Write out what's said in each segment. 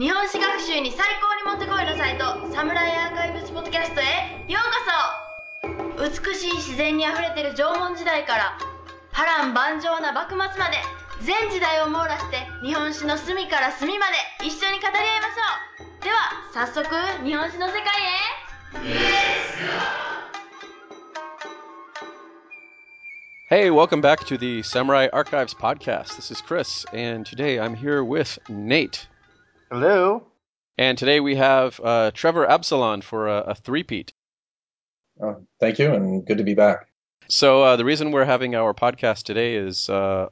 日本史学習に最高にもってこいのサイトサムライアーカイブスポッドキャストへようこそ美しい自然にあふれてる縄文時代から波乱万丈な幕末まで全時代を網羅して日本史の隅から隅まで一緒に語り合いましょうでは早速日本史の世界へ Hey, welcome back to the Samurai Archives podcast. This is Chris, and today I'm here with Nate. Hello. And today we have uh, Trevor Absolon for a, a three-peat. Oh, thank you, and good to be back. So uh, the reason we're having our podcast today is uh,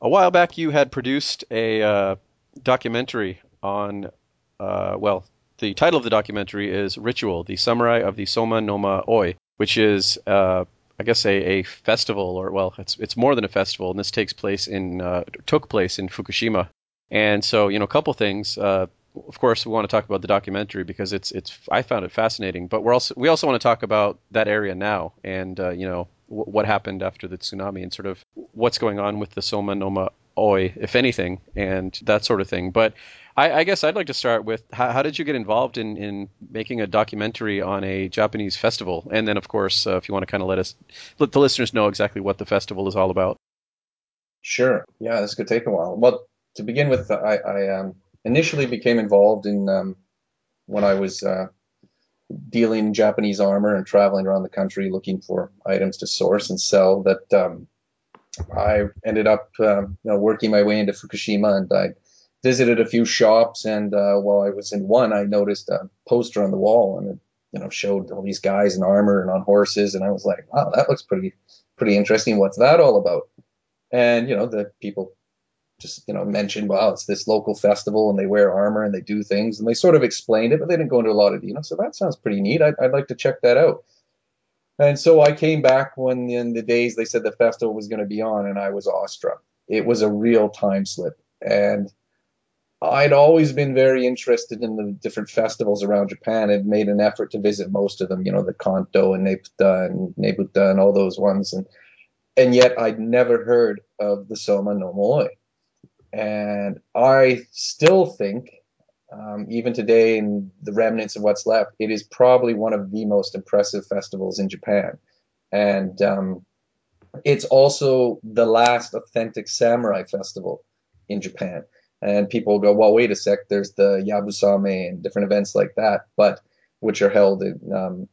a while back you had produced a uh, documentary on, uh, well, the title of the documentary is Ritual, the Samurai of the Soma Noma Oi, which is, uh, I guess, a, a festival, or well, it's it's more than a festival, and this takes place in uh, took place in Fukushima. And so, you know, a couple things. Uh, of course, we want to talk about the documentary because it's it's I found it fascinating. But we're also we also want to talk about that area now, and uh, you know w- what happened after the tsunami, and sort of what's going on with the Soma Noma Oi, if anything, and that sort of thing. But I, I guess I'd like to start with how, how, did you get involved in, in making a documentary on a Japanese festival? And then, of course, uh, if you want to kind of let us, let the listeners know exactly what the festival is all about. Sure. Yeah, this could take a while. Well, to begin with, I, I um, initially became involved in um, when I was uh, dealing Japanese armor and traveling around the country looking for items to source and sell. That um, I ended up uh, you know, working my way into Fukushima, and I visited a few shops. And uh, while I was in one, I noticed a poster on the wall, and it you know showed all these guys in armor and on horses, and I was like, wow, that looks pretty pretty interesting. What's that all about? And you know, the people just you know mentioned, well, it's this local festival, and they wear armor and they do things, and they sort of explained it, but they didn't go into a lot of detail. So that sounds pretty neat. I'd, I'd like to check that out. And so I came back when in the days they said the festival was going to be on, and I was awestruck. It was a real time slip, and I'd always been very interested in the different festivals around Japan and made an effort to visit most of them, you know, the Kanto and Neputa and Nebuta and all those ones. And and yet I'd never heard of the Soma Noma Oi. And I still think, um, even today, in the remnants of what's left, it is probably one of the most impressive festivals in Japan. And um, it's also the last authentic samurai festival in Japan. And people go, well, wait a sec, there's the Yabusame and different events like that, but which are held in, um,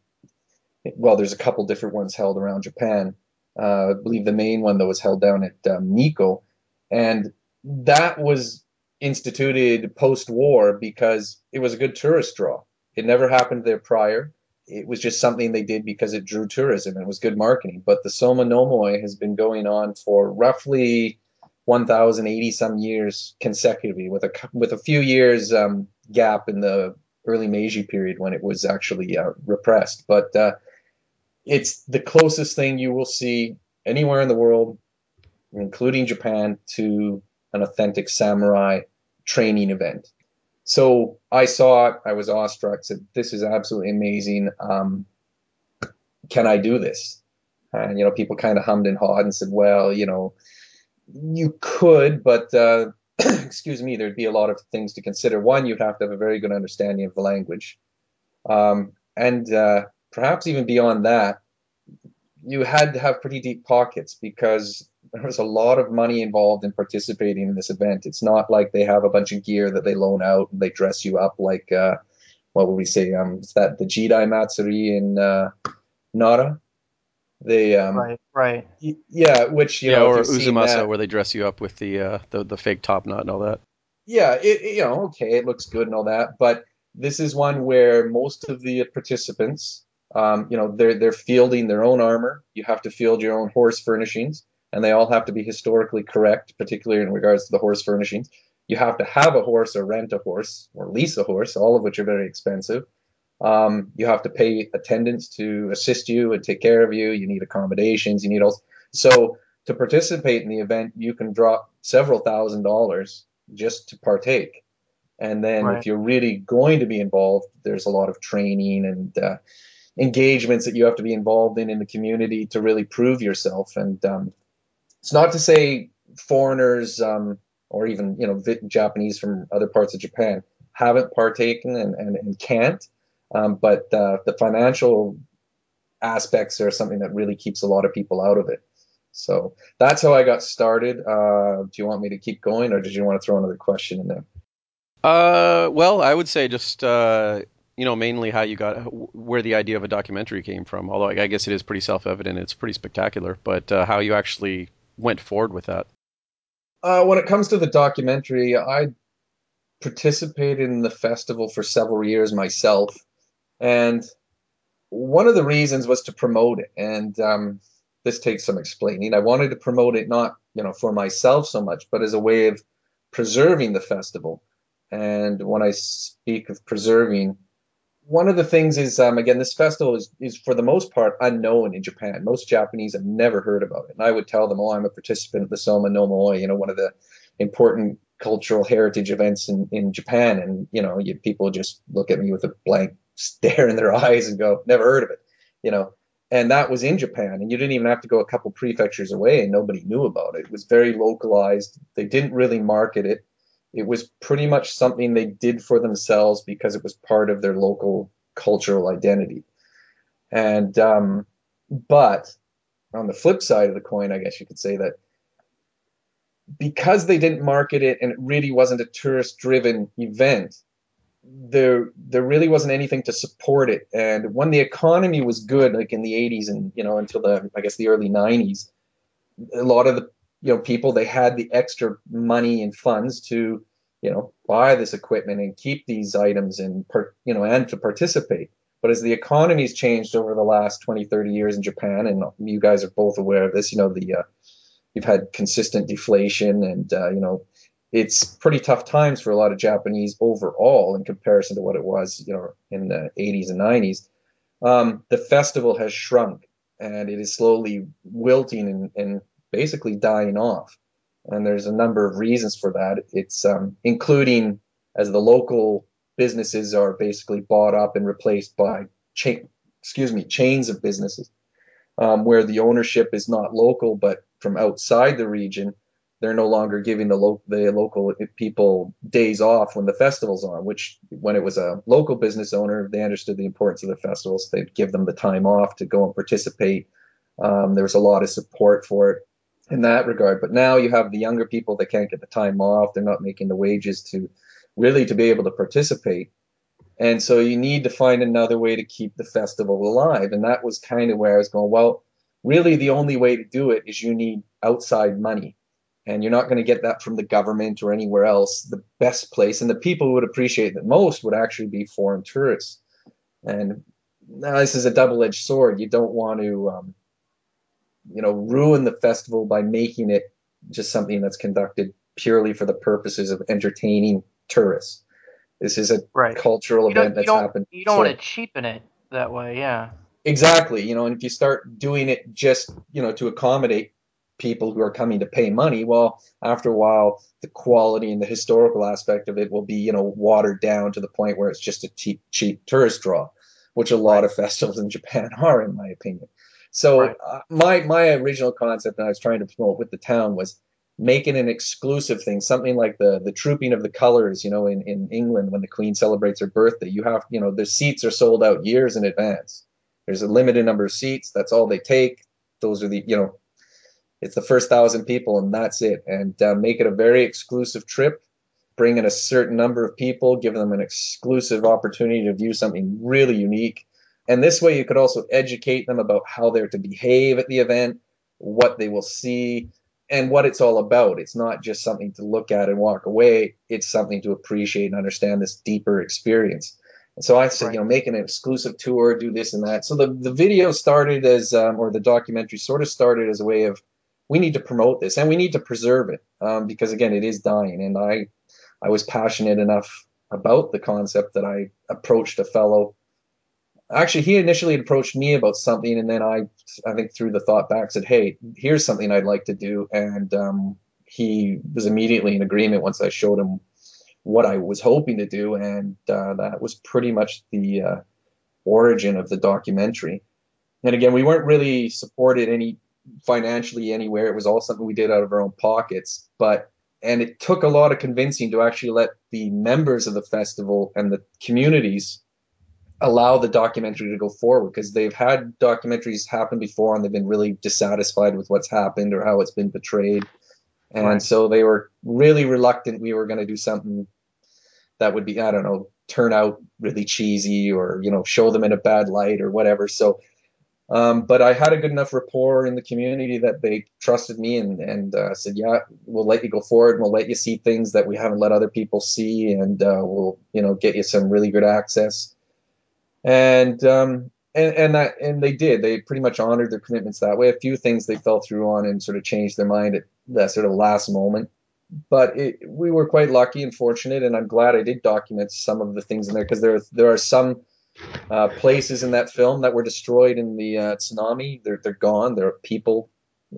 well, there's a couple different ones held around Japan. Uh, I believe the main one, though, was held down at um, Nikko. And that was instituted post war because it was a good tourist draw. It never happened there prior. It was just something they did because it drew tourism and it was good marketing. But the Soma Noma Oi has been going on for roughly 1,080 some years consecutively, with a with a few years um, gap in the early Meiji period when it was actually uh, repressed. But uh, it's the closest thing you will see anywhere in the world, including Japan, to an authentic samurai training event. So I saw it, I was awestruck, said, This is absolutely amazing. Um, can I do this? And, you know, people kind of hummed and hawed and said, Well, you know, you could, but uh, excuse me, there'd be a lot of things to consider. One, you'd have to have a very good understanding of the language. Um, and uh, perhaps even beyond that, you had to have pretty deep pockets because there was a lot of money involved in participating in this event. It's not like they have a bunch of gear that they loan out and they dress you up like uh, what would we say? Um, is that the Jidai Matsuri in uh, Nara? They um, right, right, yeah, which you yeah, know, or if you've seen Uzumasa, that- where they dress you up with the uh, the the fake top knot and all that. yeah, it, it- you know, okay, it looks good and all that, but this is one where most of the participants, um, you know, they're they're fielding their own armor. You have to field your own horse furnishings, and they all have to be historically correct, particularly in regards to the horse furnishings. You have to have a horse or rent a horse or lease a horse, all of which are very expensive. Um, you have to pay attendants to assist you and take care of you. You need accommodations. You need all. So to participate in the event, you can drop several thousand dollars just to partake. And then Right. if you're really going to be involved, there's a lot of training and uh, engagements that you have to be involved in in the community to really prove yourself. And um, it's not to say foreigners um, or even you know Japanese from other parts of Japan haven't partaken and, and, and can't. Um, but uh, the financial aspects are something that really keeps a lot of people out of it. So that's how I got started. Uh, do you want me to keep going, or did you want to throw another question in there? Uh, well, I would say just uh, you know mainly how you got where the idea of a documentary came from. Although I guess it is pretty self-evident, it's pretty spectacular. But uh, how you actually went forward with that. Uh, when it comes to the documentary, I participated in the festival for several years myself, and one of the reasons was to promote it. And um, this takes some explaining. I wanted to promote it not you know for myself so much, but as a way of preserving the festival. And when I speak of preserving, one of the things is um, again this festival is, is for the most part unknown in Japan. Most Japanese have never heard about it, and I would tell them, "Oh, I'm a participant at the Soma Noma Oi, you know, one of the important cultural heritage events in, in Japan." And you know, you, people just look at me with a blank stare in their eyes and go, "Never heard of it," you know. And that was in Japan, and you didn't even have to go a couple prefectures away, and nobody knew about it. It was very localized. They didn't really market it it was pretty much something they did for themselves because it was part of their local cultural identity. And um, but on the flip side of the coin, I guess you could say that because they didn't market it and it really wasn't a tourist-driven event, there there really wasn't anything to support it. And when the economy was good, like in the 80s and you know until the I guess the early 90s, a lot of the you know people they had the extra money and funds to you know buy this equipment and keep these items and you know and to participate. But as the economy's changed over the last 20 30 years in japan and you guys are both aware of this you know the uh, you've had consistent deflation and uh, you know it's pretty tough times for a lot of japanese overall in comparison to what it was you know in the 80s and 90s um, the festival has shrunk and it is slowly wilting and, and basically dying off. And there's a number of reasons for that. It's um, including as the local businesses are basically bought up and replaced by chain, excuse me, chains of businesses, um, where the ownership is not local but from outside the region. They're no longer giving the, lo- the local people days off when the festival's on. Which, when it was a local business owner, they understood the importance of the festivals. They'd give them the time off to go and participate. Um, there was a lot of support for it in that regard. But now you have the younger people that can't get the time off. They're not making the wages to really to be able to participate. And so you need to find another way to keep the festival alive. And that was kind of where I was going, well, really the only way to do it is you need outside money. And you're not going to get that from the government or anywhere else. The best place and the people who would appreciate it most would actually be foreign tourists. And now this is a double-edged sword. You don't want to um, you know, ruin the festival by making it just something that's conducted purely for the purposes of entertaining tourists. This is a right. cultural you event that's happened. You don't so, want to cheapen it that way, yeah. Exactly, you know, and if you start doing it just, you know, to accommodate people who are coming to pay money, well, after a while, the quality and the historical aspect of it will be, you know, watered down to the point where it's just a cheap, cheap tourist draw, which a lot right. of festivals in Japan are, in my opinion. So right. uh, my my original concept that I was trying to promote with the town was making an exclusive thing, something like the the trooping of the colors. You know, in in England when the Queen celebrates her birthday, you have you know the seats are sold out years in advance. There's a limited number of seats. That's all they take. Those are the you know, it's the first thousand people and that's it. And uh, make it a very exclusive trip. Bring in a certain number of people, give them an exclusive opportunity to view something really unique and this way, you could also educate them about how they're to behave at the event, what they will see, and what it's all about. It's not just something to look at and walk away. It's something to appreciate and understand this deeper experience. And so I said, right. you know, make an exclusive tour, do this and that. So the, the video started as, um, or the documentary sort of started as a way of, we need to promote this and we need to preserve it um, because again, it is dying. And I, I was passionate enough about the concept that I approached a fellow actually he initially approached me about something and then i i think threw the thought back said hey here's something i'd like to do and um, he was immediately in agreement once i showed him what i was hoping to do and uh, that was pretty much the uh, origin of the documentary. And again we weren't really supported any financially anywhere. It was all something we did out of our own pockets but and it took a lot of convincing to actually let the members of the festival and the communities allow the documentary to go forward because they've had documentaries happen before and they've been really dissatisfied with what's happened or how it's been portrayed. And Right. so they were really reluctant we were going to do something that would be, I don't know, turn out really cheesy or, you know, show them in a bad light or whatever. So, um, but I had a good enough rapport in the community that they trusted me and, and uh, said, yeah, we'll let you go forward and we'll let you see things that we haven't let other people see. And uh, we'll, you know, get you some really good access and um, and and that and they did. They pretty much honored their commitments that way. A few things they fell through on and sort of changed their mind at that sort of last moment. But it, we were quite lucky and fortunate, and I'm glad I did document some of the things in there because there there are some uh, places in that film that were destroyed in the uh, tsunami. They're they're gone. There are people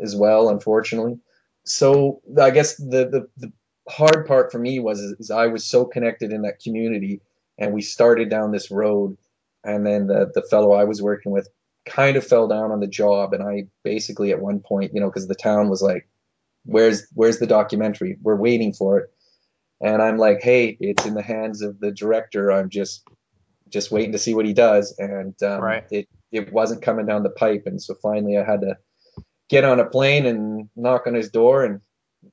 as well, unfortunately. So I guess the the, the hard part for me was is I was so connected in that community, and we started down this road and then the the fellow I was working with kind of fell down on the job, and I basically at one point, you know, because the town was like, "Where's where's the documentary? We're waiting for it," and I'm like, "Hey, it's in the hands of the director. I'm just just waiting to see what he does," and um, Right. it it wasn't coming down the pipe, and so finally I had to get on a plane and knock on his door and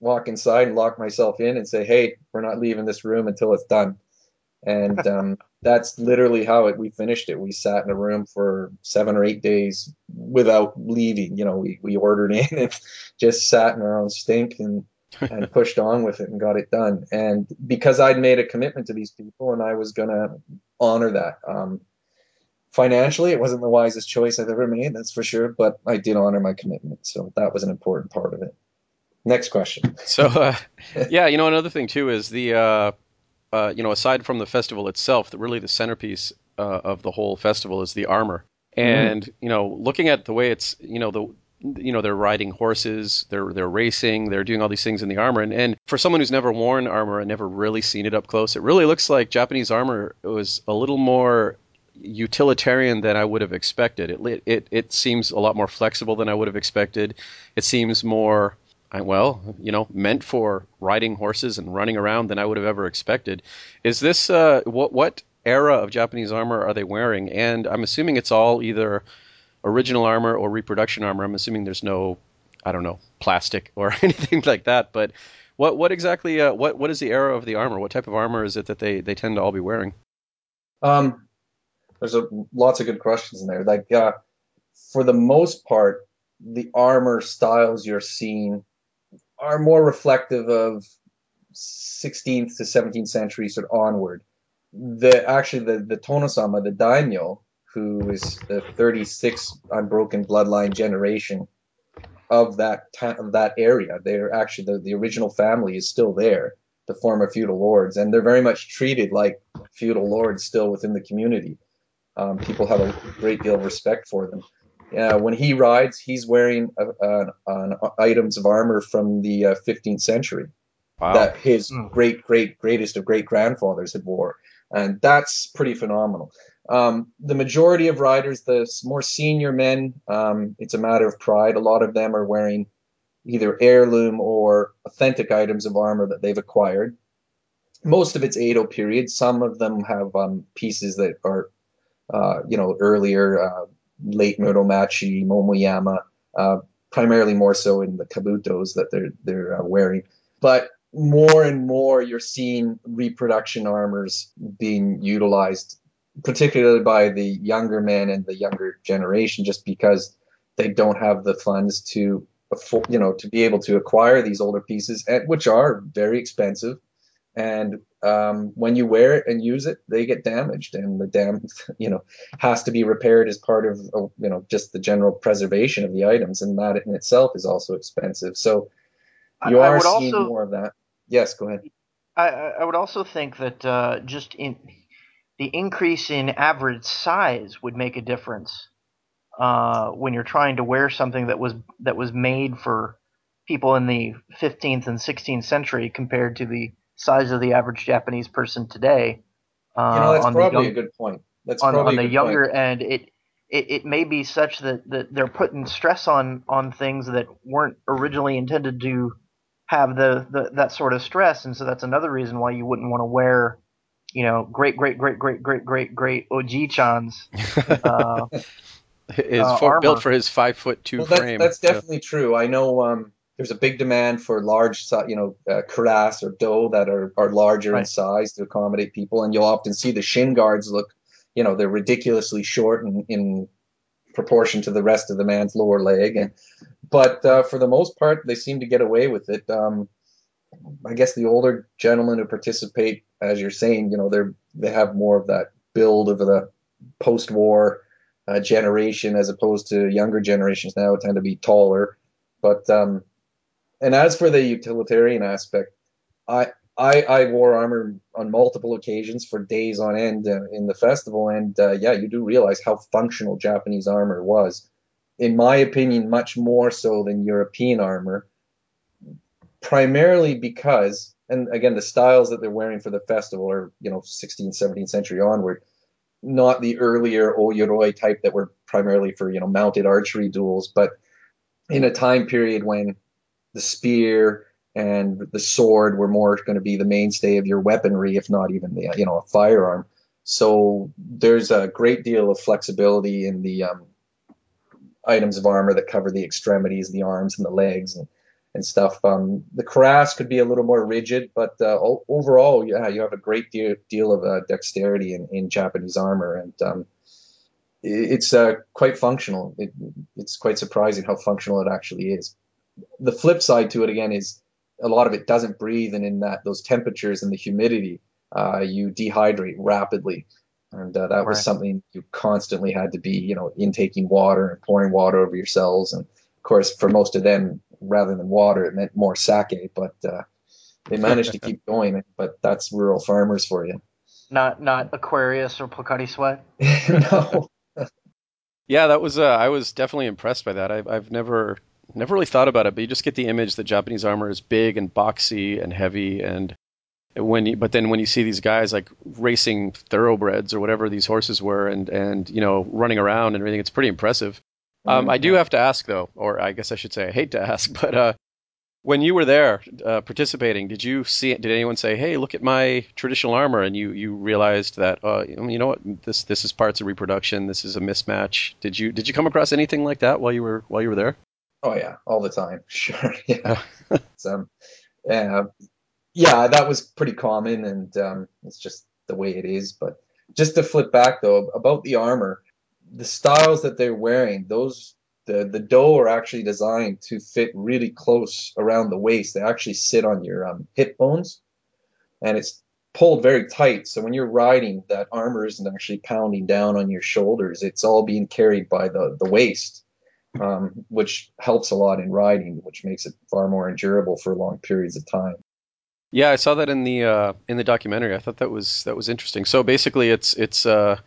walk inside and lock myself in and say, "Hey, we're not leaving this room until it's done." And um, that's literally how it. We finished it. We sat in a room for seven or eight days without leaving. You know, we we ordered in and just sat in our own stink and and pushed on with it and got it done. And because I'd made a commitment to these people and I was gonna honor that. Um, financially, it wasn't the wisest choice I've ever made, that's for sure. But I did honor my commitment, so that was an important part of it. Next question. So, uh, yeah, you know, another thing too is the, uh, uh, you know, aside from the festival itself, the, really the centerpiece uh, of the whole festival is the armor. And you know, looking at the way it's, you know, the, you know, they're riding horses, they're they're racing, they're doing all these things in the armor. And, and for someone who's never worn armor and never really seen it up close, it really looks like Japanese armor was a little more utilitarian than I would have expected. It it it seems a lot more flexible than I would have expected. It seems more I- well, you know, meant for riding horses and running around than I would have ever expected. Is this uh, what what era of Japanese armor are they wearing? And I'm assuming it's all either original armor or reproduction armor. I'm assuming there's no, I don't know, plastic or anything like that. But what what exactly uh, what what is the era of the armor? What type of armor is it that they they tend to all be wearing? Um, there's a, lots of good questions in there. Like, uh, for the most part, the armor styles you're seeing are more reflective of 16th to 17th century sort of onward. The actually the the Tonosama, the daimyo, who is the 36 unbroken bloodline generation of that ta- of that area. They're actually the, the original family is still there, the former feudal lords, and they're very much treated like feudal lords still within the community. Um, people have a great deal of respect for them. Uh, when he rides, he's wearing uh, uh, uh, items of armor from the uh, 15th century Wow. that his Hmm. great great greatest of great grandfathers had wore, and that's pretty phenomenal. Um, the majority of riders, the more senior men, um, it's a matter of pride. A lot of them are wearing either heirloom or authentic items of armor that they've acquired. Most of it's Edo period. Some of them have um, pieces that are, uh, you know, earlier, uh, late Muromachi, Momoyama, uh, primarily more so in the kabutos that they're they're uh, wearing. But more and more, you're seeing reproduction armors being utilized, particularly by the younger men and the younger generation, just because they don't have the funds to afford, you know, to be able to acquire these older pieces, which are very expensive. And um, when you wear it and use it, they get damaged, and the dam, you know, has to be repaired as part of, you know, just the general preservation of the items, and that in itself is also expensive. So you I- I are would seeing also- more of that. Yes, go ahead. I, I I would also think that uh, just in the increase in average size would make a difference uh, when you're trying to wear something that was that was made for people in the 15th and 16th century compared to the size of the average Japanese person today. Uh, You know, that's on the probably young- a good point. That's on, probably on a the good younger point. end, it, it it may be such that, that they're putting stress on on things that weren't originally intended to have the, the that sort of stress, and so that's another reason why you wouldn't want to wear, you know, great great great great great great great Oji-chan's. Uh, Is uh, for, built for his five foot two well, that's, frame. that's Yeah. definitely true. I know um, there's a big demand for large, you know, uh, cuirass or dough that are, are larger in size to accommodate people, and you'll often see the shin guards look, you know, they're ridiculously short in, in proportion to the rest of the man's lower leg, and but uh, for the most part, they seem to get away with it. Um, I guess the older gentlemen who participate, as you're saying, you know, they're they have more of that build of the post-war uh, generation as opposed to younger generations now tend to be taller. But um, and as for the utilitarian aspect, I I, I wore armor on multiple occasions for days on end in the festival, and uh, yeah, you do realize how functional Japanese armor was. In my opinion, much more so than European armor, primarily because, and again, the styles that they're wearing for the festival are, you know, 16th, 17th century onward, not the earlier Oyoroi type that were primarily for, you know, mounted archery duels, but in a time period when the spear and the sword were more going to be the mainstay of your weaponry, if not even the, you know, a firearm. So there's a great deal of flexibility in the um, items of armor that cover the extremities, the arms, and the legs, and, and stuff. Um, the cuirass could be a little more rigid, but uh, overall, yeah, you have a great deal, deal of uh, dexterity in, in Japanese armor, and um, it's uh, quite functional. It, it's quite surprising how functional it actually is. The flip side to it again is a lot of it doesn't breathe, and in that those temperatures and the humidity, uh, you dehydrate rapidly. And uh, that was something you constantly had to be, you know, intaking water and pouring water over yourselves. And of course, for most of them, rather than water, it meant more sake. But uh, they managed to keep going. But that's rural farmers for you. Not not Aquarius or Pocari Sweat. no, Yeah, that was. Uh, I was definitely impressed by that. I've I've never never really thought about it, but you just get the image that Japanese armor is big and boxy and heavy, and when you, but then when you see these guys like racing thoroughbreds or whatever these horses were, and and you know running around and everything, it's pretty impressive. Um, I do have to ask though, or I guess I should say I hate to ask, but uh, when you were there uh, participating, did you see? Did anyone say, "Hey, look at my traditional armor," and you you realized that, uh, you know what, this this is parts of reproduction. This is a mismatch. Did you did you come across anything like that while you were while you were there? Oh yeah, all the time. Sure. Yeah. it's, um, yeah, yeah, that was pretty common, and um, it's just the way it is. But just to flip back though, about the armor, the styles that they're wearing, those the the dough are actually designed to fit really close around the waist. They actually sit on your um, hip bones, and it's pulled very tight. So when you're riding, that armor isn't actually pounding down on your shoulders. It's all being carried by the the waist um, which helps a lot in riding, which makes it far more endurable for long periods of time. Yeah, I saw that in the uh, in the documentary. I thought that was that was interesting. So basically, it's it's uh,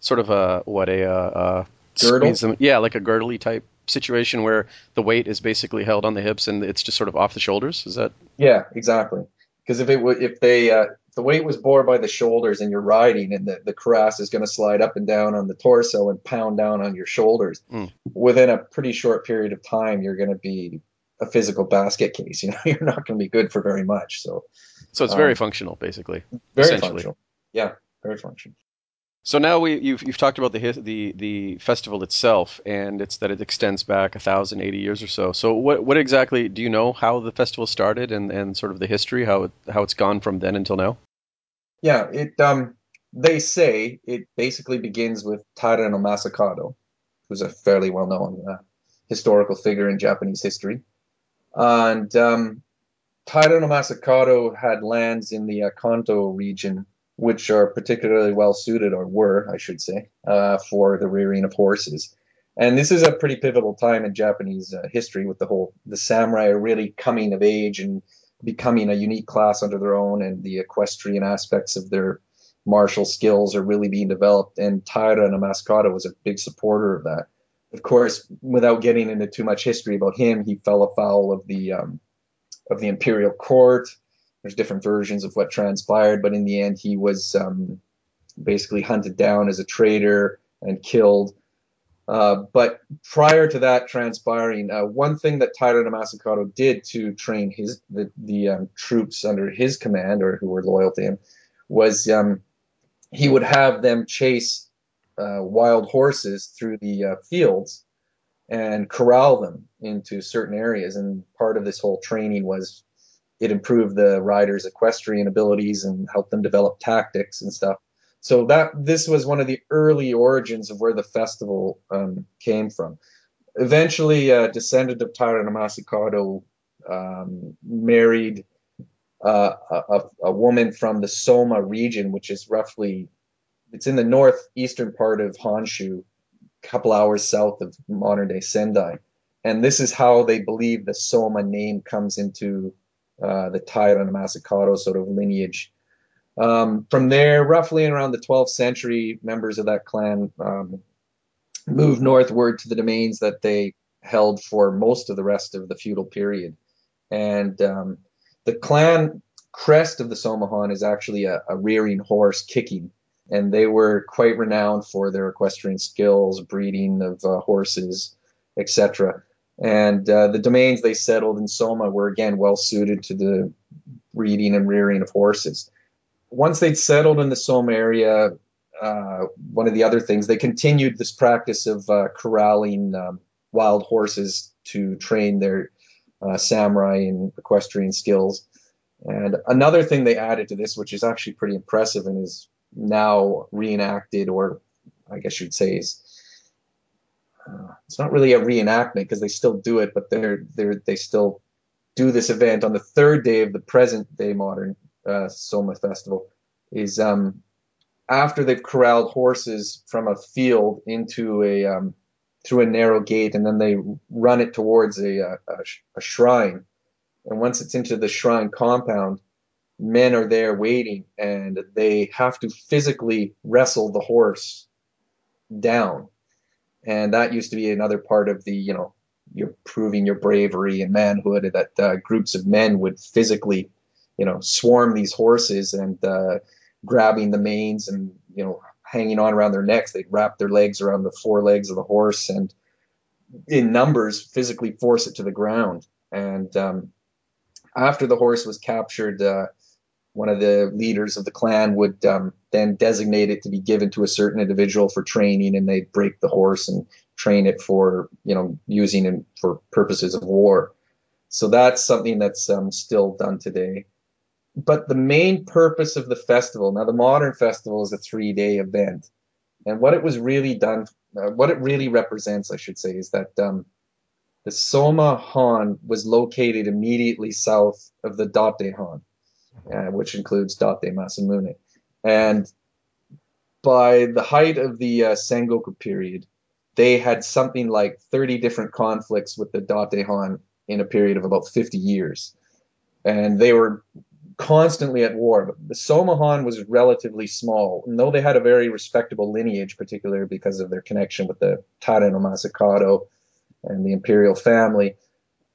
sort of a what a uh, uh, Girdle? them- yeah, like a girdly type situation where the weight is basically held on the hips and it's just sort of off the shoulders. Is that Yeah, exactly. Because if it would, if they, uh, the weight was bore by the shoulders and you're riding, and the the cuirass is going to slide up and down on the torso and pound down on your shoulders, Mm. within a pretty short period of time, you're going to be a physical basket case. You know, you're not going to be good for very much. So so? It's very Um, functional, basically. very functional. Yeah, very functional. So now we you've you've talked about the the the festival itself, and it's that it extends back a thousand eighty years or so. So what what exactly do you know how the festival started and, and sort of the history how it how it's gone from then until now? Yeah, it um they say it basically begins with Taira no Masakado, who's a fairly well-known uh, historical figure in Japanese history. And um, Taira no Masakado had lands in the uh, Kanto region, which are particularly well suited, or were, I should say, uh, for the rearing of horses. And this is a pretty pivotal time in Japanese uh, history with the whole the samurai really coming of age and becoming a unique class under their own, and the equestrian aspects of their martial skills are really being developed. And Taira no Masakado was a big supporter of that. Of course, without getting into too much history about him, he fell afoul of the um, of the imperial court. There's different versions of what transpired, but in the end, he was um, basically hunted down as a traitor and killed. Uh, but prior to that transpiring, uh, one thing that Taira Masakado did to train his the, the um, troops under his command or who were loyal to him was um, he would have them chase uh, wild horses through the uh, fields and corral them into certain areas. And part of this whole training was it improved the riders' equestrian abilities and helped them develop tactics and stuff. So that this was one of the early origins of where the festival um, came from. Eventually, a descendant of Taira no Masakado um, married uh, a, a, woman from the Soma region, which is roughly it's in the northeastern part of Honshu, a couple hours south of modern day Sendai. And this is how they believe the Soma name comes into uh, the Taira no Masakado sort of lineage. Um, from there, roughly around the 12th century, members of that clan um, moved northward to the domains that they held for most of the rest of the feudal period. And um, the clan crest of the Somahan is actually a, a, rearing horse kicking. And they were quite renowned for their equestrian skills, breeding of uh, horses, etc. And uh, the domains they settled in Soma were again well suited to the breeding and rearing of horses once they'd settled in the Soma area, uh, one of the other things, they continued this practice of uh, corralling um, wild horses to train their uh, samurai and equestrian skills. And another thing they added to this, which is actually pretty impressive and is now reenacted, or I guess you'd say is uh, it's not really a reenactment because they still do it, but they're they're they still do this event on the third day of the present day modern uh, Soma Festival is um, after they've corralled horses from a field into a um, through a narrow gate, and then they run it towards a, a, a shrine. And once it's into the shrine compound, men are there waiting, and they have to physically wrestle the horse down. And that used to be another part of the, you know, you're proving your bravery and manhood that uh, groups of men would physically you know, swarm these horses and uh, grabbing the manes and, you know, hanging on around their necks. They'd wrap their legs around the forelegs of the horse and in numbers physically force it to the ground. And um, after the horse was captured, uh, one of the leaders of the clan would um, then designate it to be given to a certain individual for training, and they'd break the horse and train it for you know using it for purposes of war. So that's something that's um, still done today but the main purpose of the festival now the modern festival is a three day event. And what it was really done uh, what it really represents i should say is that um, the soma han was located immediately south of the date han uh, which includes Date Masamune. And by the height of the uh, sengoku period they had something like 30 different conflicts with the date han in a period of about 50 years. And they were constantly at war. But the Somahan was relatively small, and though they had a very respectable lineage, particularly because of their connection with the Taira no Masakado and the imperial family.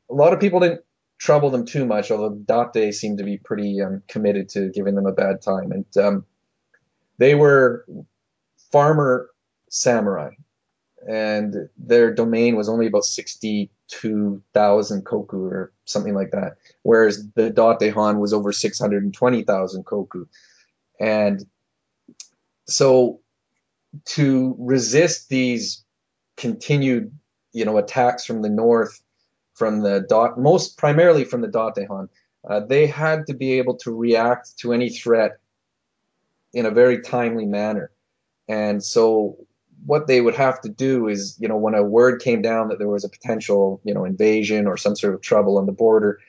A lot of people didn't trouble them too much, although Date seemed to be pretty um, committed to giving them a bad time. And um, they were farmer samurai, and their domain was only about 62,000 koku or something like that, whereas the Date Han was over 620,000 koku. And so to resist these continued, you know, attacks from the north, from the dot, most primarily from the Date Han, uh, they had to be able to react to any threat in a very timely manner. And so what they would have to do is, you know, when a word came down that there was a potential, you know, invasion or some sort of trouble on the border,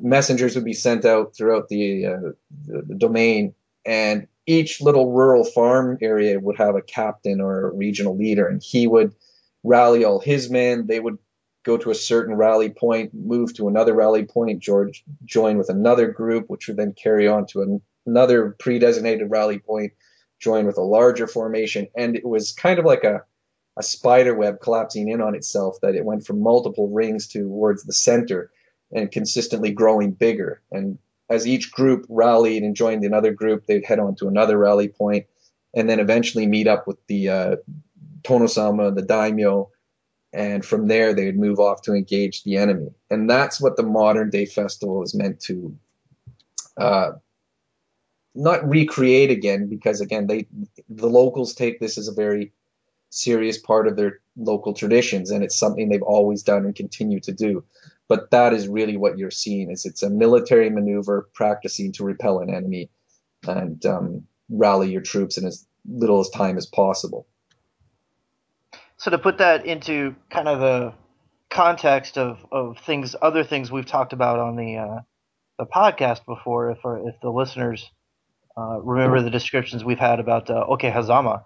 messengers would be sent out throughout the, uh, the, the domain, and each little rural farm area would have a captain or a regional leader, and he would rally all his men. They would go to a certain rally point, move to another rally point, George join with another group, which would then carry on to an, another pre-designated rally point join with a larger formation. And it was kind of like a, a spider web collapsing in on itself that it went from multiple rings towards the center and consistently growing bigger. And as each group rallied and joined another group, they'd head on to another rally point and then eventually meet up with the uh, Tonosama, the daimyo, and from there they'd move off to engage the enemy. And that's what the modern day festival is meant to uh, not recreate again, because again, they the locals take this as a very serious part of their local traditions, and it's something they've always done and continue to do. But that is really what you're seeing is it's a military maneuver practicing to repel an enemy and um, rally your troops in as little as time as possible. So to put that into kind of the context of, of things, other things we've talked about on the uh, the podcast before, if if the listeners uh, remember the descriptions we've had about uh, Okehazama,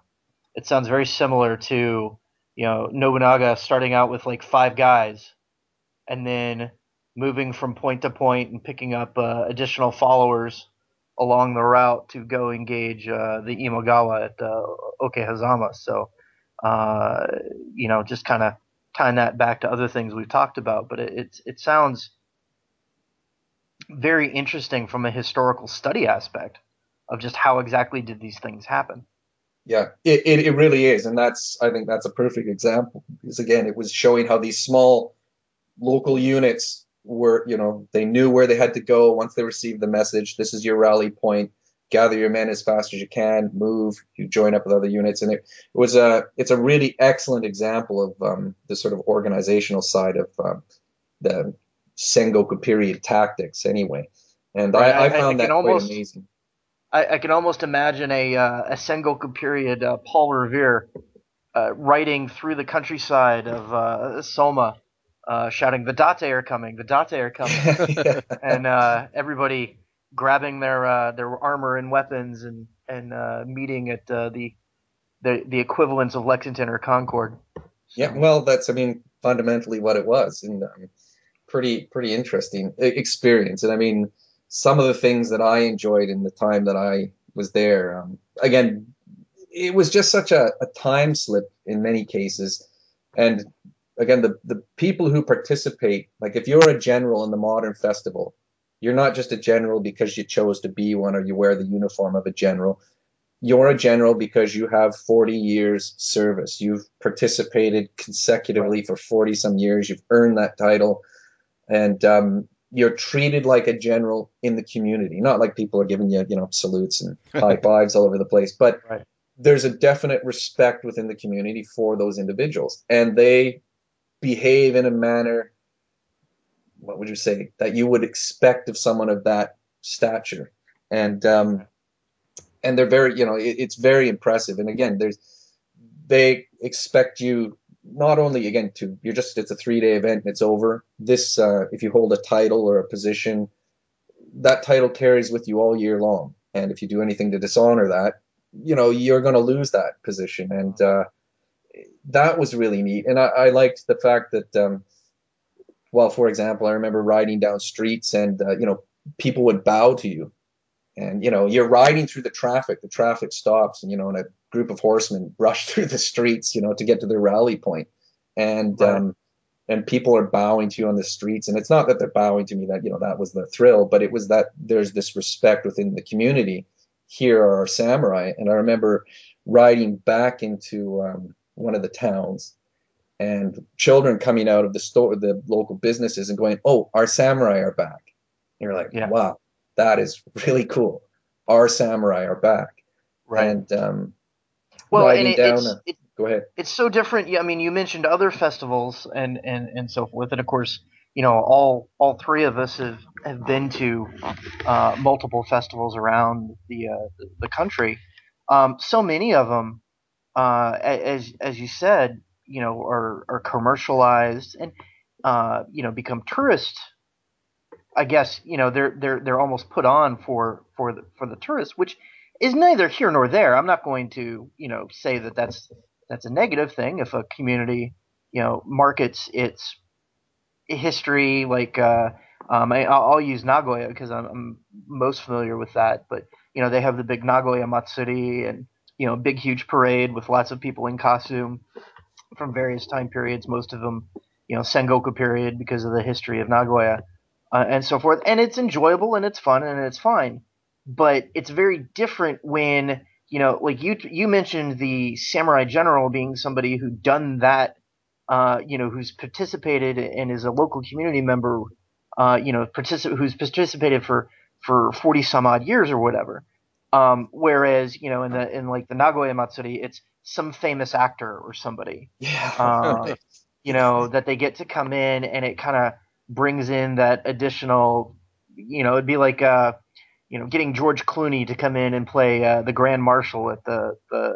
it sounds very similar to you know Nobunaga starting out with like five guys, and then moving from point to point and picking up uh, additional followers along the route to go engage uh, the Imagawa at uh, Okehazama. So uh, you know, just kind of tying that back to other things we've talked about. But it, it, it sounds very interesting from a historical study aspect of just how exactly did these things happen. Yeah, it, it, it really is. And that's, I think that's a perfect example because again, it was showing how these small local units were, you know, they knew where they had to go once they received the message. This is your rally point gather your men as fast as you can, move, you join up with other units, and it, it was a it's a really excellent example of um, the sort of organizational side of um, the Sengoku period tactics, anyway. And right. I, I, found I, that almost, quite amazing. I, I, can almost imagine a uh, a Sengoku period uh, Paul Revere uh, riding through the countryside of uh, Soma. Uh, shouting, "The Date are coming! The Date are coming!" yeah. and uh, everybody grabbing their uh, their armor and weapons and and uh, meeting at uh, the the the equivalents of Lexington or Concord. Yeah, well, that's I mean fundamentally what it was, and um, pretty pretty interesting experience. And I mean, some of the things that I enjoyed in the time that I was there. Um, again, it was just such a, a time slip in many cases, and again, the the people who participate, like if you're a general in the modern festival you're not just a general because you chose to be one or you wear the uniform of a general. You're a general because you have 40 years service. You've participated consecutively for 40 some years. You've earned that title. And um, you're treated like a general in the community, not like people are giving you, you know, salutes and high fives all over the place, but right. there's a definite respect within the community for those individuals, and they behave in a manner what would you say that you would expect of someone of that stature. And um, and they're very you know it, it's very impressive. And again there's they expect you not only again to you're just it's a three day event and it's over. This uh, if you hold a title or a position that title carries with you all year long. And if you do anything to dishonor that you know you're going to lose that position. And uh, that was really neat. And I, I liked the fact that um, well, for example, I remember riding down streets and, uh, you know, people would bow to you. And, you know, you're riding through the traffic, the traffic stops, and, you know, and a group of horsemen rush through the streets, you know, to get to their rally point. And, right. um, and people are bowing to you on the streets. And it's not that they're bowing to me that, you know, that was the thrill, but it was that there's this respect within the community. Here are our samurai. And I remember riding back into um, one of the towns and children coming out of the store, the local businesses, and going, "Oh, our samurai are back." And you're like, yeah. "Wow, that is really cool. Our samurai are back." Right. And um, well, and it, it's, a, it, go ahead. It's so different. Yeah, I mean, you mentioned other festivals and and and so forth, and of course, you know, all all three of us have have been to uh, multiple festivals around the uh, the country. Um, so many of them, uh, as as you said, you know are are commercialized and uh, you know become tourist I guess you know they're they're they're almost put on for for the for the tourists, which is neither here nor there. I'm not going to you know say that that's that's a negative thing if a community you know markets its history like uh, um, I, will use Nagoya because I'm, I'm, most familiar with that. But you know they have the big Nagoya Matsuri and you know big huge parade with lots of people in costume from various time periods, most of them, you know, Sengoku period because of the history of Nagoya uh, and so forth. And it's enjoyable and it's fun and it's fine. But it's very different when you know, like you you mentioned the samurai general being somebody who done that, uh, you know, who's participated and is a local community member, uh, you know, particip- who's participated for for forty some odd years or whatever. Um, whereas you know in the in like the Nagoya Matsuri, it's some famous actor or somebody, Yeah. uh, you know, that they get to come in and it kind of brings in that additional, you know, it'd be like uh, you know, getting George Clooney to come in and play uh, the Grand Marshal at the, the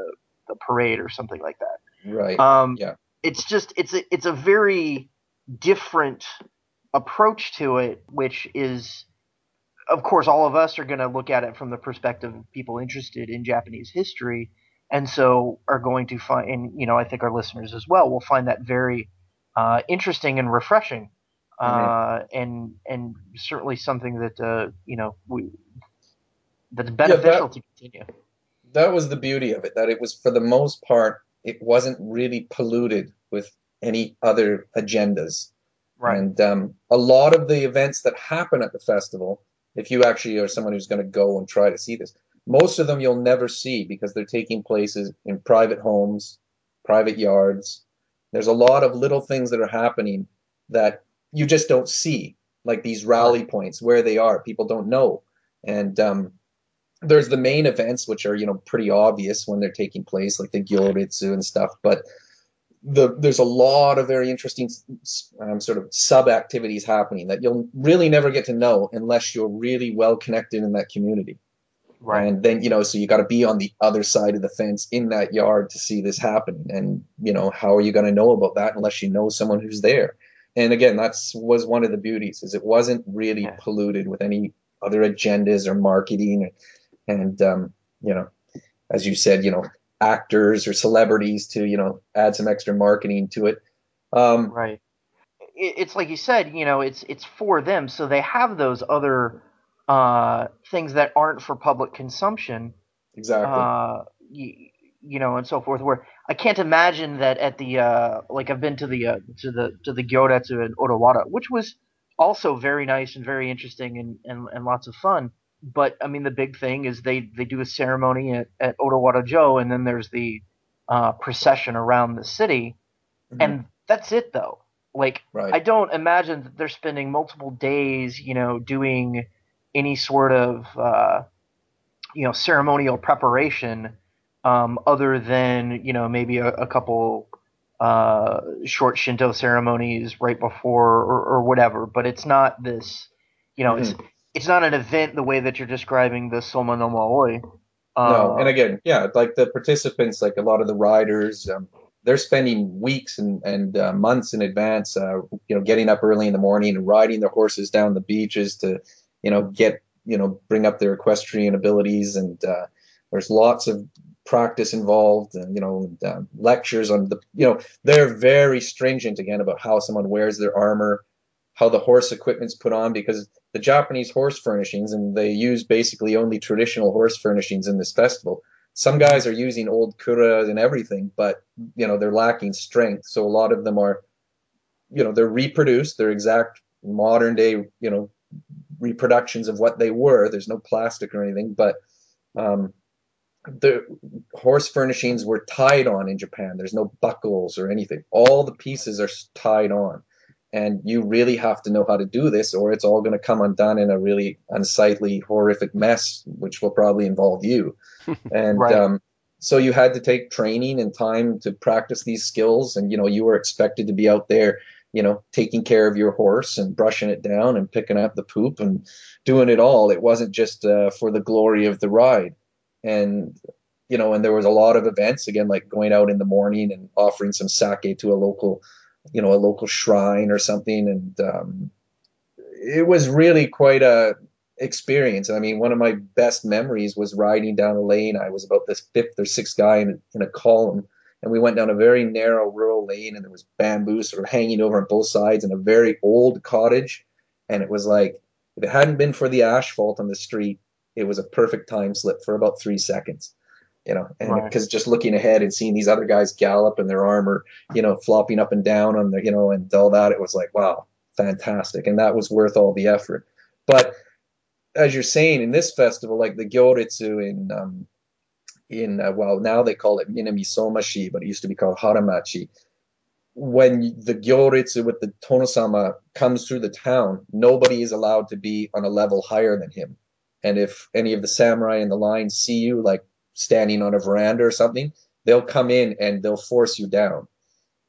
the parade or something like that. right. Um, Yeah. It's just it's a it's a very different approach to it, which is, of course, all of us are going to look at it from the perspective of people interested in Japanese history, and so are going to find, and you know, I think our listeners as well will find that very uh, interesting and refreshing, uh, and and certainly something that uh, you know we that's beneficial to continue. that was the beauty of it that it was for the most part it wasn't really polluted with any other agendas Right. and um, a lot of the events that happen at the festival if you actually are someone who's going to go and try to see this most of them you'll never see because they're taking places in private homes private yards there's a lot of little things that are happening that you just don't see like these rally points where they are. People don't know. And um, there's the main events which are you know pretty obvious when they're taking place like the gyoretsu and stuff. But the there's a lot of very interesting um, sort of sub activities happening that you'll really never get to know unless you're really well connected in that community. Right. and then you know so you got to be on the other side of the fence in that yard to see this happen. and you know how are you going to know about that unless you know someone who's there and again that's was one of the beauties is it wasn't really Yeah. polluted with any other agendas or marketing and um, you know as you said you know actors or celebrities to you know add some extra marketing to it um, Right. It's like you said, you know, it's it's for them, so they have those other uh, things that aren't for public consumption, exactly uh, you, you know, and so forth. Where I can't imagine that at the uh, like I've been to the uh, to the to the Gyoretsu in Odawara, which was also very nice and very interesting and, and, and lots of fun. But I mean, the big thing is they, they do a ceremony at, at Odawara Jo, and then there's the uh, procession around the city, Mhm. and that's it though. Like right I don't imagine that they're spending multiple days, you know, doing any sort of uh, you know ceremonial preparation, um, other than you know maybe a, a couple uh, short Shinto ceremonies right before or, or whatever. But it's not this, you know, it's it's not an event the way that you're describing the Soma Noma Oi. Uh, no and again yeah like the participants like a lot of the riders um, they're spending weeks and, and uh, months in advance uh, you know getting up early in the morning and riding their horses down the beaches to you know get you know bring up their equestrian abilities and uh, there's lots of practice involved and you know um, lectures on the you know they're very stringent again about how someone wears their armor how the horse equipment's put on because the Japanese horse furnishings and they use basically only traditional horse furnishings in this festival. Some guys are using old kura and everything but you know they're lacking strength. So a lot of them are you know they're reproduced. They're exact modern day you know reproductions of what they were. There's no plastic or anything but um the horse furnishings were tied on in Japan. There's no buckles or anything. All the pieces are tied on. And you really have to know how to do this or it's all going to come undone in a really unsightly horrific mess which will probably involve you. And Right. um, so you had to take training and time to practice these skills and you know you were expected to be out there you know taking care of your horse and brushing it down and picking up the poop and doing it all. It wasn't just uh, for the glory of the ride and you know and there was a lot of events again like going out in the morning and offering some sake to a local you know a local shrine or something. And um, it was really quite a experience. I mean one of my best memories was riding down a lane. I was about this fifth or sixth guy in, in a column and we went down a very narrow rural lane and there was bamboo sort of hanging over on both sides and a very old cottage. And it was like if it hadn't been for the asphalt on the street it was a perfect time slip for about three seconds you know and Right. because just looking ahead and seeing these other guys gallop in their armor you know flopping up and down on the you know and all that it was like wow fantastic and that was worth all the effort but as you're saying in this festival like the gyoretsu in um, in uh, well now they call it Minami Somashi, but it used to be called Haramachi. When the Gyoretsu with the Tonosama comes through the town, nobody is allowed to be on a level higher than him. And if any of the samurai in the line see you like standing on a veranda or something, they'll come in and they'll force you down.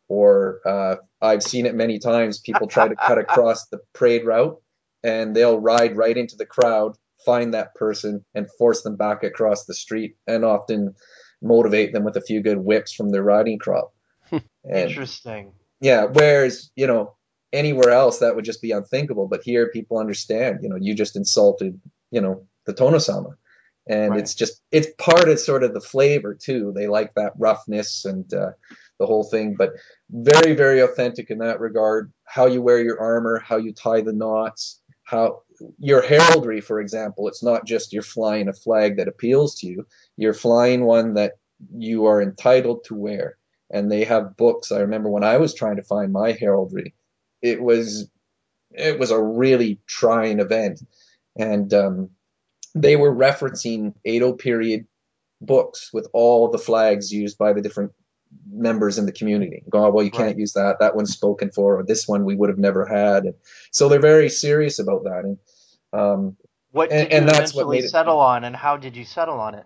Or uh, I've seen it many times. People try to cut across the parade route, and they'll ride right into the crowd, find that person, and force them back across the street, and often motivate them with a few good whips from their riding crop. and Interesting. yeah, whereas you know anywhere else that would just be unthinkable, but here people understand. You know, you just insulted you know the Tonosama. And Right. it's just it's part of sort of the flavor too. They like that roughness and uh, the whole thing. But very very authentic in that regard. How you wear your armor how you tie the knots how your heraldry for example it's not just you're flying a flag that appeals to you. You're flying one that you are entitled to wear. And they have books. I remember when i was trying to find my heraldry it was it was a really trying event and um, they were referencing Edo period books with all the flags used by the different members in the community. Go, oh, well, you can't Right. use that. That one's spoken for, or this one we would have never had. And so they're very serious about that. And um, What And- did and you that's what eventually made it- settle on, and how did you settle on it?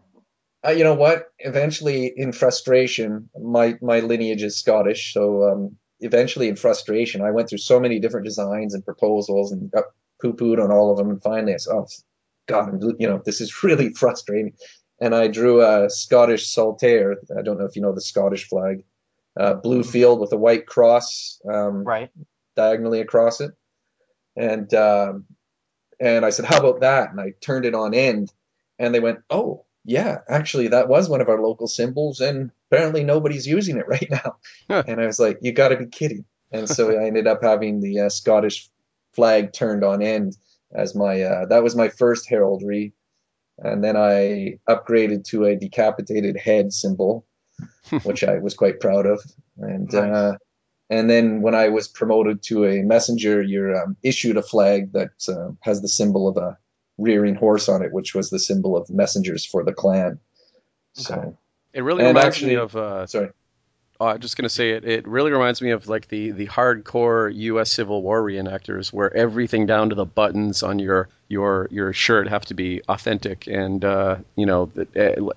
uh, you know what? Eventually, in frustration, my my lineage is Scottish, so um, eventually, in frustration, I went through so many different designs and proposals and got poo pooed on all of them. And finally, I said, "Oh, God, I'm- you know, this is really frustrating." And I drew a Scottish saltire. I don't know if you know the Scottish flag, uh, blue Mhm. field with a white cross um, Right. diagonally across it. And um, and I said, "How about that?" And I turned it on end, and they went, "Oh, yeah, actually, that was one of our local symbols, and apparently nobody's using it right now." And I was like, "You got to be kidding!" And so I ended up having the uh, Scottish flag turned on end as my uh, that was my first heraldry, and then I upgraded to a decapitated head symbol, which I was quite proud of, and. Nice. Uh, and then when I was promoted to a messenger, you're um, issued a flag that uh, has the symbol of a rearing horse on it, which was the symbol of messengers for the clan. So, It really And reminds actually- me of. Uh, sorry. I'm just gonna say it. It really reminds me of like the the hardcore U.S. Civil War reenactors, where everything down to the buttons on your your your shirt have to be authentic, and uh, you know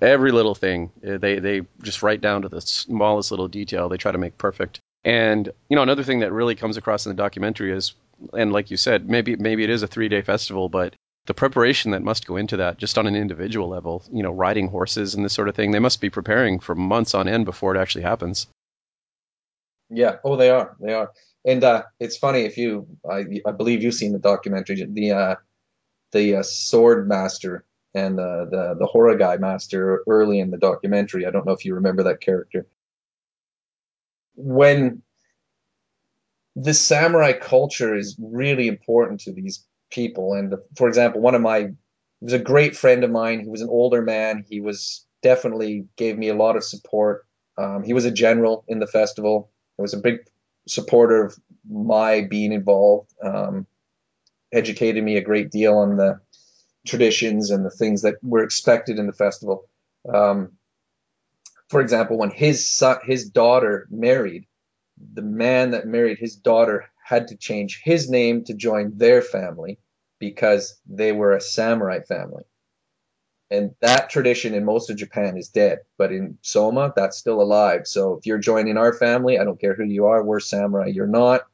every little thing eh, they they just right down to the smallest little detail. They try to make perfect. And you know another thing that really comes across in the documentary is, and like you said, maybe maybe it is a three day festival, but the preparation that must go into that just on an individual level, you know, riding horses and this sort of thing, they must be preparing for months on end before it actually happens. yeah, oh, they are, they are. And uh, it's funny if you, I, I believe you've seen the documentary, the uh, the uh, sword master and uh, the the Horagai master early in the documentary. I don't know if you remember that character. When the samurai culture is really important to these people, and for example, one of my was a great friend of mine. He was an older man. He was definitely gave me a lot of support. Um, he was a general in the festival. He was a big supporter of my being involved. Um, educated me a great deal on the traditions and the things that were expected in the festival. Um, for example, when his son, his daughter married, the man that married his daughter had to change his name to join their family because they were a samurai family. And that tradition in most of Japan is dead, but in Soma, that's still alive. So if you're joining our family, I don't care who you are, we're samurai. You're not,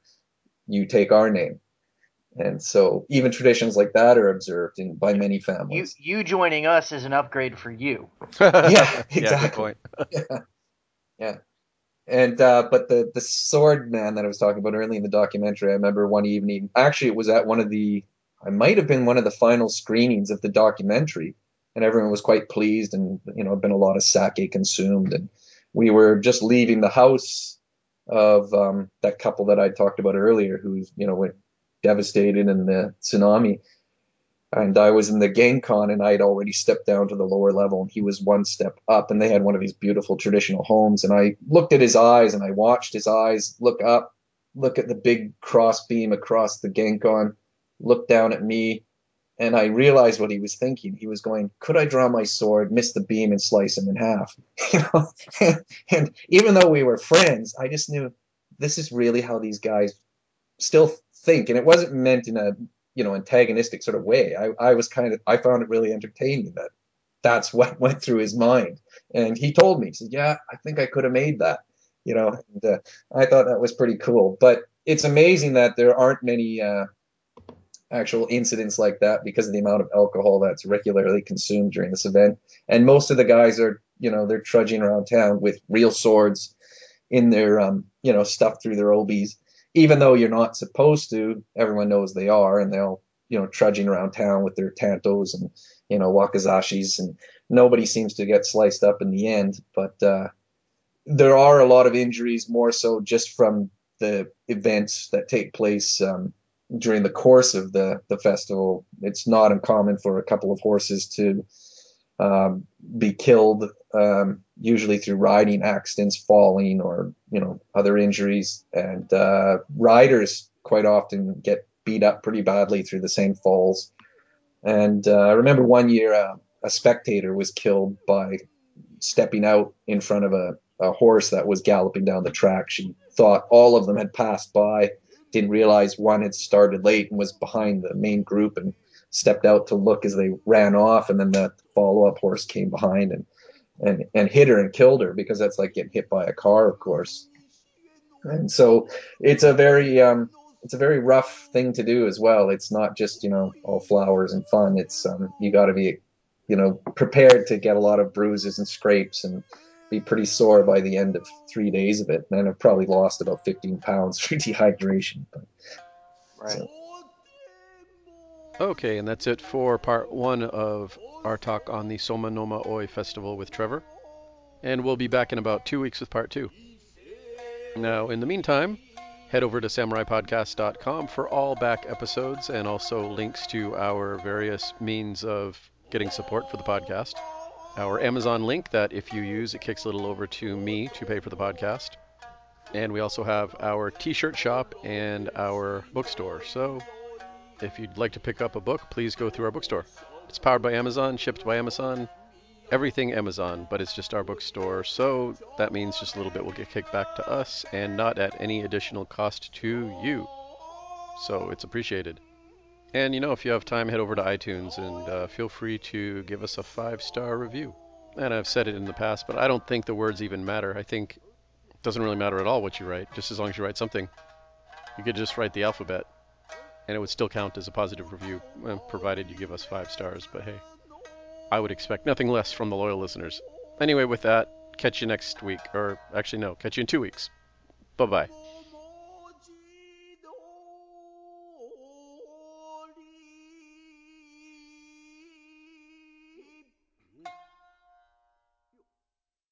you take our name. And so even traditions like that are observed in, by many families. you joining us is an upgrade for you. Yeah, Yeah, good exactly. point. And uh, but the the sword man that I was talking about early in the documentary, I remember one evening. Actually, it was at one of the. I might have been one of the final screenings of the documentary, and everyone was quite pleased, and you know, been a lot of sake consumed, and we were just leaving the house of um, that couple that I talked about earlier, who's you know went devastated in the tsunami. And I was in the Genkan and I had already stepped down to the lower level and he was one step up and they had one of these beautiful traditional homes and I looked at his eyes and I watched his eyes look up, look at the big cross beam across the Genkan, look down at me and I realized what he was thinking. He was going, "Could I draw my sword, miss the beam, and slice him in half?" You know, and even though we were friends, I just knew this is really how these guys still think, and it wasn't meant in a you know antagonistic sort of way. I, I was kind of I found it really entertaining that that's what went through his mind, and he told me, he said, "Yeah, I think I could have made that." You know, and, uh, I thought that was pretty cool. But it's amazing that there aren't many. Uh, actual incidents like that because of the amount of alcohol that's regularly consumed during this event. And most of the guys are, you know, they're trudging around town with real swords in their, um, you know, stuffed through their obies. Even though you're not supposed to, everyone knows they are, and they'll, you know, trudging around town with their tantos and, you know, wakizashis, and nobody seems to get sliced up in the end. But uh, there are a lot of injuries, more so just from the events that take place um, during the course of the the festival. It's not uncommon for a couple of horses to um, be killed, um, usually through riding accidents, falling, or you know other injuries. And uh, riders quite often get beat up pretty badly through the same falls. And uh, I remember one year uh, a spectator was killed by stepping out in front of a, a horse that was galloping down the track. She thought all of them had passed by didn't realize one had started late and was behind the main group and stepped out to look as they ran off and then the follow-up horse came behind and and and hit her and killed her because that's like getting hit by a car of course and so it's a very um it's a very rough thing to do as well it's not just you know all flowers and fun it's um you got to be you know prepared to get a lot of bruises and scrapes and be pretty sore by the end of three days of it, and I've probably lost about 15 pounds through dehydration. But, Right. So- Okay, and that's it for part one of our talk on the Soma Noma Oi Festival with Trevor. And we'll be back in about two weeks with part two. Now, in the meantime, head over to samuraipodcast.com for all back episodes and also links to our various means of getting support for the podcast. Our Amazon link that if you use, it kicks a little over to me to pay for the podcast. And we also have our t shirt shop and our bookstore. So if you'd like to pick up a book, please go through our bookstore. It's powered by Amazon, shipped by Amazon, everything Amazon, but it's just our bookstore. So that means just a little bit will get kicked back to us and not at any additional cost to you. So it's appreciated. And you know, if you have time, head over to iTunes and uh, feel free to give us a five star review. And I've said it in the past, but I don't think the words even matter. I think it doesn't really matter at all what you write, just as long as you write something. You could just write the alphabet and it would still count as a positive review, eh, provided you give us five stars. But hey, I would expect nothing less from the loyal listeners. Anyway, with that, catch you next week, or actually, no, catch you in two weeks. Bye bye.